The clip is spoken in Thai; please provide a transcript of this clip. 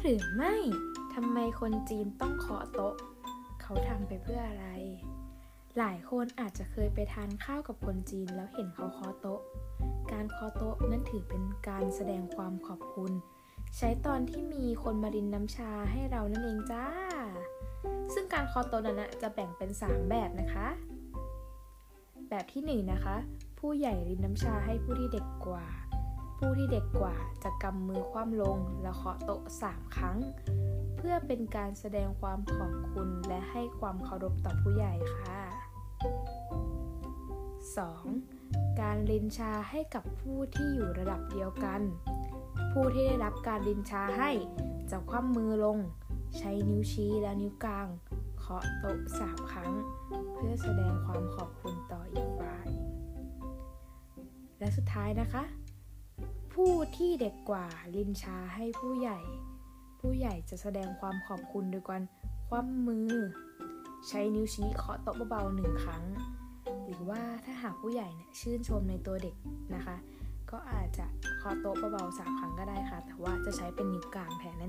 หรือไม่ทำไมคนจีนต้องเคาะโต๊ะ เขาทำไปเพื่ออะไร หลายคนอาจจะเคยไปทานข้าวกับคนจีนแล้วเห็นเขาเคาะโต๊ะ การเคาะโต๊ะนั้นถือเป็นการแสดงความขอบคุณ ใช้ตอนที่มีคนมารินน้ำชาให้เรานั่นเองจ้า ซึ่งการเคาะโต๊ะนั้นจะแบ่งเป็น 3 แบบนะคะ แบบที่1นนะคะ ผู้ใหญ่รินน้ำชาให้ผู้ที่เด็กกว่า ผู้ที่เด็กกว่าจะกำมือคว่ำลงแล้วเคาะโต๊ะ3ครั้ง เพื่อเป็นการแสดงความขอบคุณและให้ความเคารพต่อผู้ใหญ่ค่ะ 2. การลินชาให้กับผู้ที่อยู่ระดับเดียวกัน ผู้ที่ได้รับการลินชาให้จะคว่ำมือลง ใช้นิ้วชี้และนิ้วกลางเคาะโต๊ะสามครั้ง เพื่อแสดงความขอบคุณต่ออีกฝ่าย และสุดท้ายนะคะ ผู้ที่เด็กกว่าลินชาให้ผู้ใหญ่ ผู้ใหญ่จะแสดงความขอบคุณโดยการคว่ำมือ ใช้นิ้วชี้เคาะโต๊ะเบาๆหนึ่งครั้ง หรือว่าถ้าหากผู้ใหญ่เนี่ยชื่นชมในตัวเด็กนะคะ ก็อาจจะเคาะโต๊ะเบาๆสามครั้งก็ได้ค่ะ แต่ว่าจะใช้เป็นนิ้วกลางแทน